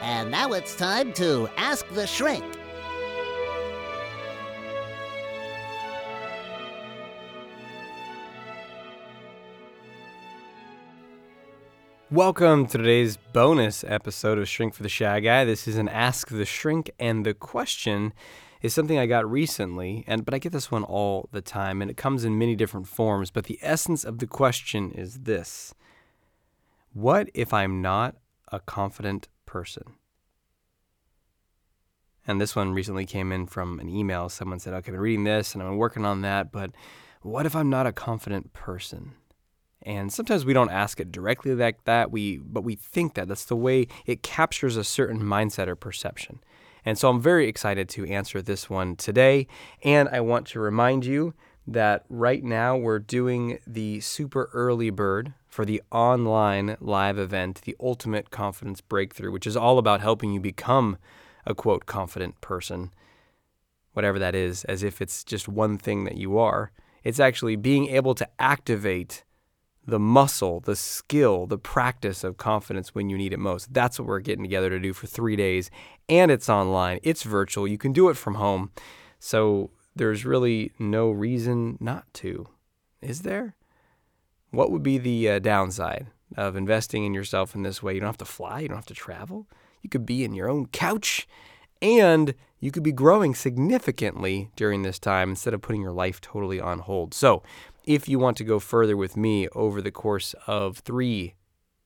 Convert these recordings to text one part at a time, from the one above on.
And now it's time to Ask the Shrink. Welcome to today's bonus episode of Shrink for the Shy Guy. This is an Ask the Shrink, and the question is something I got recently, and but I get this one all the time, and it comes in many different forms. But the essence of the question is this: What if I'm not a confident person? And this one recently came in from an email. Someone said, "Okay, I've been reading this, and I'm working on that, but what if I'm not a confident person?" And sometimes we don't ask it directly like that. We but we think that that's the way it captures a certain mindset or perception. And so I'm very excited to answer this one today. And I want to remind you that right now we're doing the super early bird for the online live event, the Ultimate Confidence Breakthrough, which is all about helping you become a quote confident person, whatever that is, as if it's just one thing that you are. It's actually being able to activate the muscle, the skill, the practice of confidence when you need it most. That's what we're getting together to do for three days. And it's online, it's virtual. You can do it from home. So there's really no reason not to. Is there? What would be the uh, downside of investing in yourself in this way? You don't have to fly, you don't have to travel. You could be in your own couch and you could be growing significantly during this time instead of putting your life totally on hold. So, if you want to go further with me over the course of three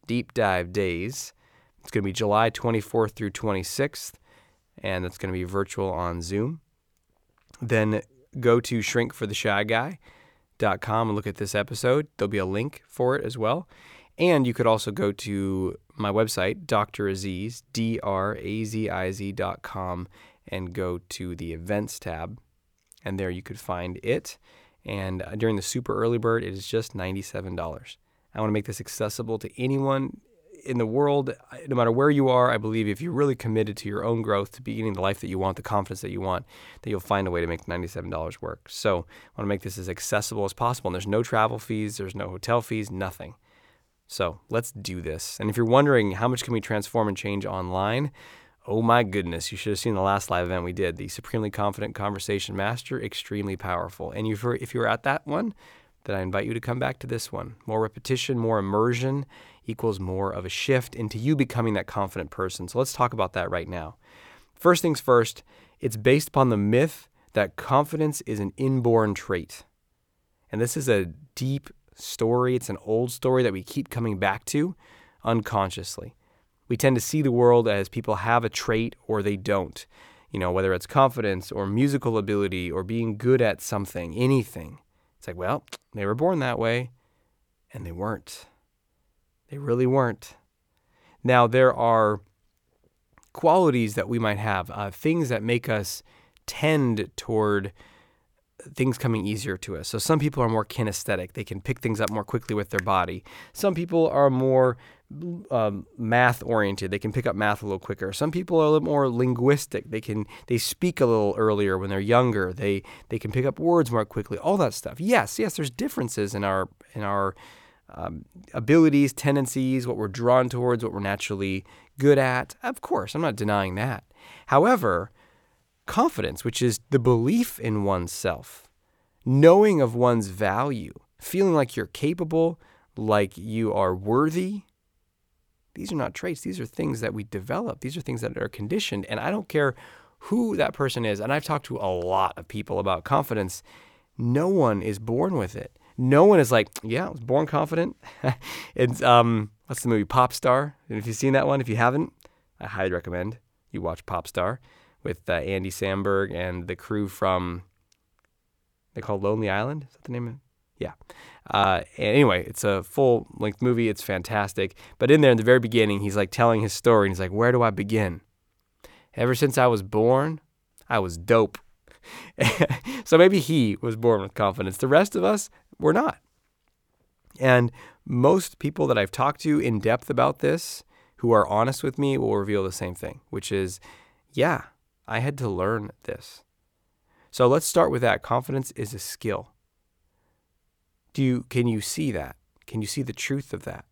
deep dive days, it's going to be July 24th through 26th, and that's going to be virtual on Zoom. Then go to shrinkfortheshyguy.com and look at this episode. There'll be a link for it as well. And you could also go to my website, Dr. Aziz, and go to the events tab. And there you could find it. And uh, during the super early bird, it is just $97. I want to make this accessible to anyone in the world, no matter where you are. I believe if you're really committed to your own growth, to beginning the life that you want, the confidence that you want, that you'll find a way to make $97 work. So I want to make this as accessible as possible. And there's no travel fees, there's no hotel fees, nothing. So let's do this. And if you're wondering how much can we transform and change online, Oh my goodness, you should have seen the last live event we did, the Supremely Confident Conversation Master, extremely powerful. And if you're, if you're at that one, then I invite you to come back to this one. More repetition, more immersion equals more of a shift into you becoming that confident person. So let's talk about that right now. First things first, it's based upon the myth that confidence is an inborn trait. And this is a deep story, it's an old story that we keep coming back to unconsciously. We tend to see the world as people have a trait or they don't. You know, whether it's confidence or musical ability or being good at something, anything. It's like, well, they were born that way, and they weren't. They really weren't. Now, there are qualities that we might have, uh, things that make us tend toward things coming easier to us. So some people are more kinesthetic; they can pick things up more quickly with their body. Some people are more um, math oriented; they can pick up math a little quicker. Some people are a little more linguistic; they can they speak a little earlier when they're younger. They they can pick up words more quickly. All that stuff. Yes, yes, there's differences in our in our um, abilities, tendencies, what we're drawn towards, what we're naturally good at. Of course, I'm not denying that. However, confidence, which is the belief in oneself, knowing of one's value, feeling like you're capable, like you are worthy. These are not traits. These are things that we develop. These are things that are conditioned. And I don't care who that person is. And I've talked to a lot of people about confidence. No one is born with it. No one is like, yeah, I was born confident. it's um, what's the movie Pop Star? And if you've seen that one, if you haven't, I highly recommend you watch Pop Star with uh, Andy Samberg and the crew from they call Lonely Island. Is that the name of it? Yeah. Uh, anyway, it's a full length movie. It's fantastic. But in there, in the very beginning, he's like telling his story, and he's like, "Where do I begin? Ever since I was born, I was dope." so maybe he was born with confidence. The rest of us, we're not. And most people that I've talked to in depth about this, who are honest with me, will reveal the same thing, which is, yeah, I had to learn this. So let's start with that. Confidence is a skill. Do you can you see that? Can you see the truth of that?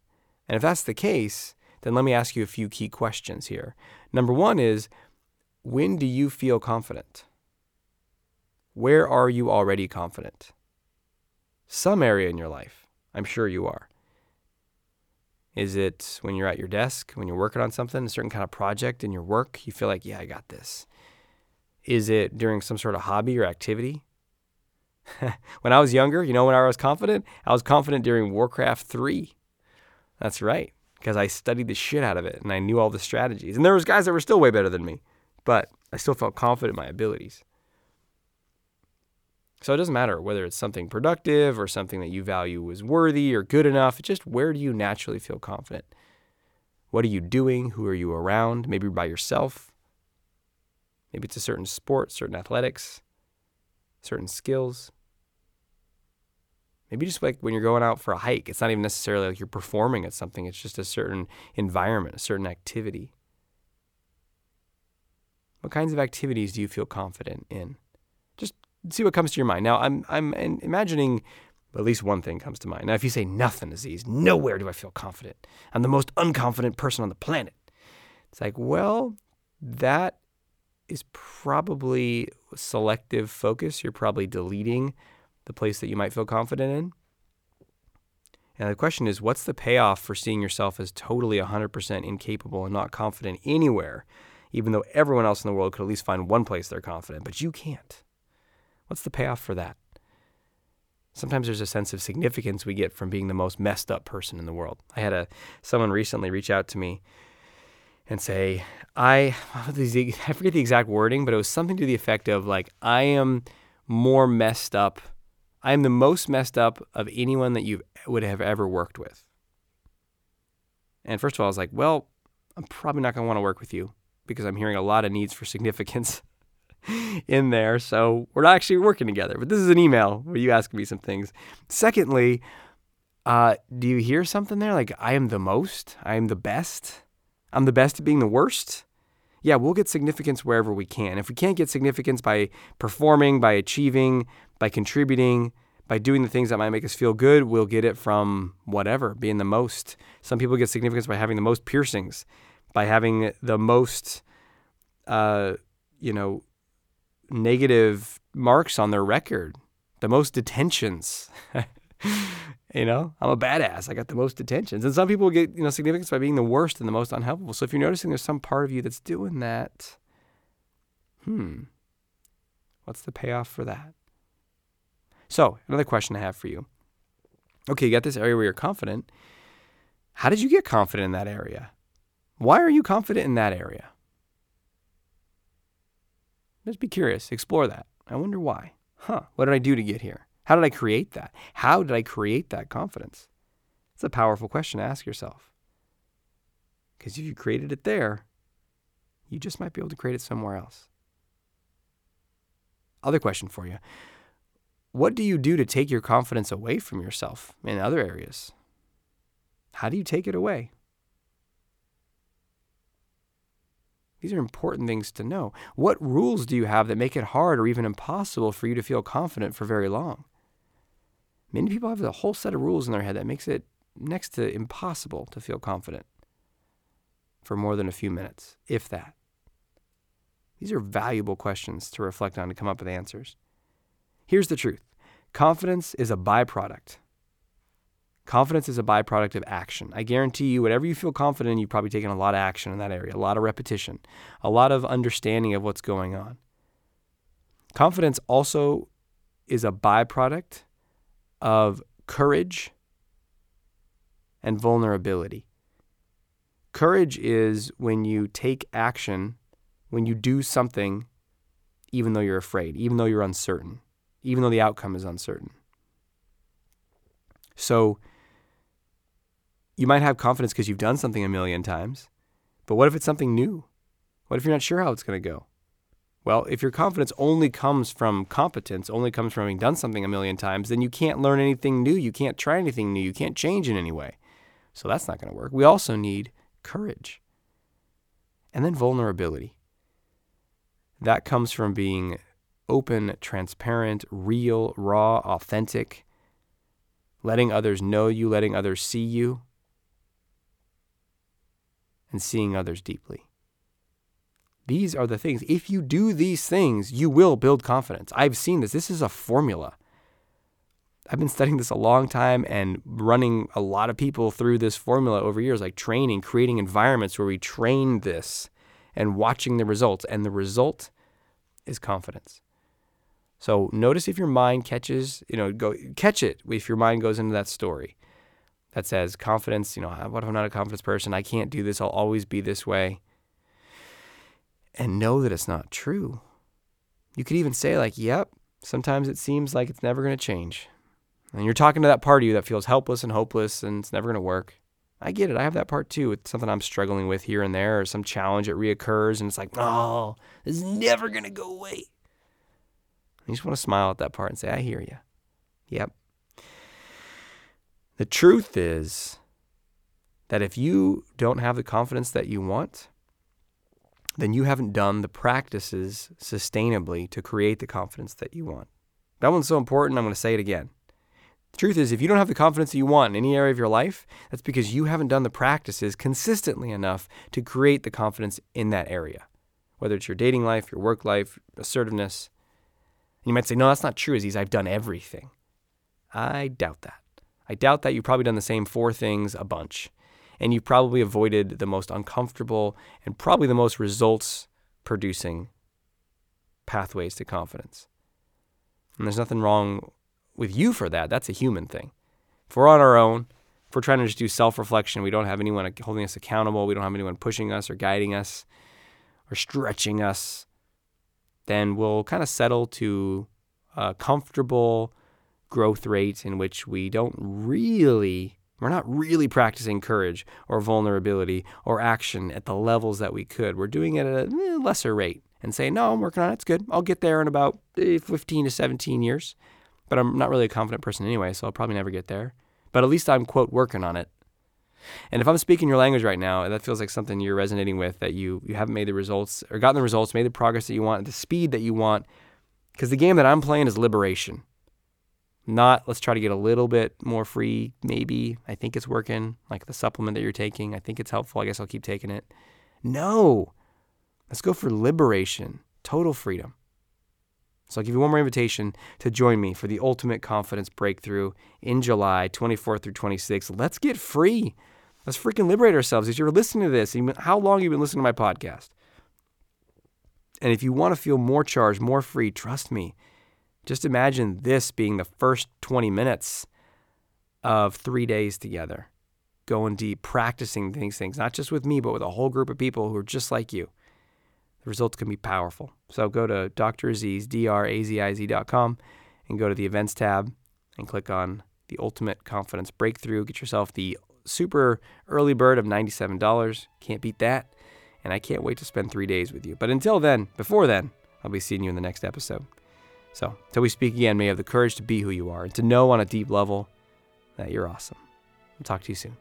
And if that's the case, then let me ask you a few key questions here. Number one is when do you feel confident? Where are you already confident? Some area in your life, I'm sure you are. Is it when you're at your desk, when you're working on something, a certain kind of project in your work, you feel like, yeah, I got this? Is it during some sort of hobby or activity? when I was younger, you know, when I was confident, I was confident during Warcraft 3. That's right, because I studied the shit out of it and I knew all the strategies. And there was guys that were still way better than me, but I still felt confident in my abilities. So it doesn't matter whether it's something productive or something that you value as worthy or good enough. It's just where do you naturally feel confident? What are you doing? Who are you around? Maybe by yourself. Maybe it's a certain sport, certain athletics, certain skills. Maybe just like when you're going out for a hike, it's not even necessarily like you're performing at something, it's just a certain environment, a certain activity. What kinds of activities do you feel confident in? Just see what comes to your mind. Now, I'm I'm imagining at least one thing comes to mind. Now, if you say nothing, Aziz, nowhere do I feel confident. I'm the most unconfident person on the planet. It's like, well, that is probably selective focus. You're probably deleting the place that you might feel confident in. And the question is, what's the payoff for seeing yourself as totally 100% incapable and not confident anywhere, even though everyone else in the world could at least find one place they're confident, but you can't? What's the payoff for that? Sometimes there's a sense of significance we get from being the most messed up person in the world. I had a someone recently reach out to me and say, I I forget the exact wording, but it was something to the effect of like, I am more messed up. I am the most messed up of anyone that you would have ever worked with. And first of all, I was like, well, I'm probably not going to want to work with you because I'm hearing a lot of needs for significance in there. So we're not actually working together. But this is an email where you ask me some things. Secondly, uh, do you hear something there? Like, I am the most, I am the best, I'm the best at being the worst. Yeah, we'll get significance wherever we can. If we can't get significance by performing, by achieving, by contributing, by doing the things that might make us feel good, we'll get it from whatever, being the most. Some people get significance by having the most piercings, by having the most, uh, you know, negative marks on their record, the most detentions. you know, I'm a badass. I got the most detentions. And some people get, you know, significance by being the worst and the most unhelpful. So if you're noticing there's some part of you that's doing that, hmm, what's the payoff for that? So, another question I have for you. Okay, you got this area where you're confident. How did you get confident in that area? Why are you confident in that area? Just be curious, explore that. I wonder why. Huh, what did I do to get here? How did I create that? How did I create that confidence? It's a powerful question to ask yourself. Because if you created it there, you just might be able to create it somewhere else. Other question for you What do you do to take your confidence away from yourself in other areas? How do you take it away? These are important things to know. What rules do you have that make it hard or even impossible for you to feel confident for very long? Many people have a whole set of rules in their head that makes it next to impossible to feel confident for more than a few minutes, if that. These are valuable questions to reflect on to come up with answers. Here's the truth confidence is a byproduct Confidence is a byproduct of action. I guarantee you, whatever you feel confident in, you've probably taken a lot of action in that area, a lot of repetition, a lot of understanding of what's going on. Confidence also is a byproduct of courage and vulnerability. Courage is when you take action, when you do something, even though you're afraid, even though you're uncertain, even though the outcome is uncertain. So, you might have confidence because you've done something a million times, but what if it's something new? What if you're not sure how it's going to go? Well, if your confidence only comes from competence, only comes from having done something a million times, then you can't learn anything new. You can't try anything new. You can't change in any way. So that's not going to work. We also need courage. And then vulnerability. That comes from being open, transparent, real, raw, authentic, letting others know you, letting others see you, and seeing others deeply. These are the things. If you do these things, you will build confidence. I've seen this. This is a formula. I've been studying this a long time and running a lot of people through this formula over years, like training, creating environments where we train this and watching the results. And the result is confidence. So notice if your mind catches, you know, go catch it if your mind goes into that story that says confidence, you know, ah, what if I'm not a confidence person? I can't do this. I'll always be this way and know that it's not true. You could even say, like, yep, sometimes it seems like it's never going to change. And you're talking to that part of you that feels helpless and hopeless and it's never going to work. I get it. I have that part too with something I'm struggling with here and there or some challenge that reoccurs and it's like, oh, this is never going to go away. You just want to smile at that part and say, I hear you. Yep. The truth is that if you don't have the confidence that you want, then you haven't done the practices sustainably to create the confidence that you want. That one's so important, I'm going to say it again. The truth is, if you don't have the confidence that you want in any area of your life, that's because you haven't done the practices consistently enough to create the confidence in that area. Whether it's your dating life, your work life, assertiveness. And you might say, no, that's not true, Aziz. I've done everything. I doubt that. I doubt that you've probably done the same four things a bunch and you've probably avoided the most uncomfortable and probably the most results producing pathways to confidence. And there's nothing wrong with you for that. That's a human thing. If we're on our own, if we're trying to just do self reflection, we don't have anyone holding us accountable, we don't have anyone pushing us or guiding us or stretching us, then we'll kind of settle to a comfortable growth rate in which we don't really we're not really practicing courage or vulnerability or action at the levels that we could. We're doing it at a eh, lesser rate and saying, no, I'm working on it. It's good. I'll get there in about eh, 15 to 17 years. But I'm not really a confident person anyway, so I'll probably never get there. But at least I'm, quote, working on it. And if I'm speaking your language right now, that feels like something you're resonating with, that you, you haven't made the results or gotten the results, made the progress that you want, the speed that you want. Because the game that I'm playing is liberation. Not let's try to get a little bit more free, maybe. I think it's working. Like the supplement that you're taking, I think it's helpful. I guess I'll keep taking it. No, let's go for liberation, total freedom. So I'll give you one more invitation to join me for the ultimate confidence breakthrough in July 24th through 26th. Let's get free. Let's freaking liberate ourselves. If you're listening to this, how long have you been listening to my podcast? And if you want to feel more charged, more free, trust me, just imagine this being the first 20 minutes of three days together, going deep, practicing these things, not just with me, but with a whole group of people who are just like you. The results can be powerful. So go to Dr. Aziz, D-R-A-Z-I-Z.com, and go to the events tab and click on the Ultimate Confidence Breakthrough. Get yourself the super early bird of $97. Can't beat that. And I can't wait to spend three days with you. But until then, before then, I'll be seeing you in the next episode. So, till we speak again, may you have the courage to be who you are and to know on a deep level that you're awesome. I'll talk to you soon.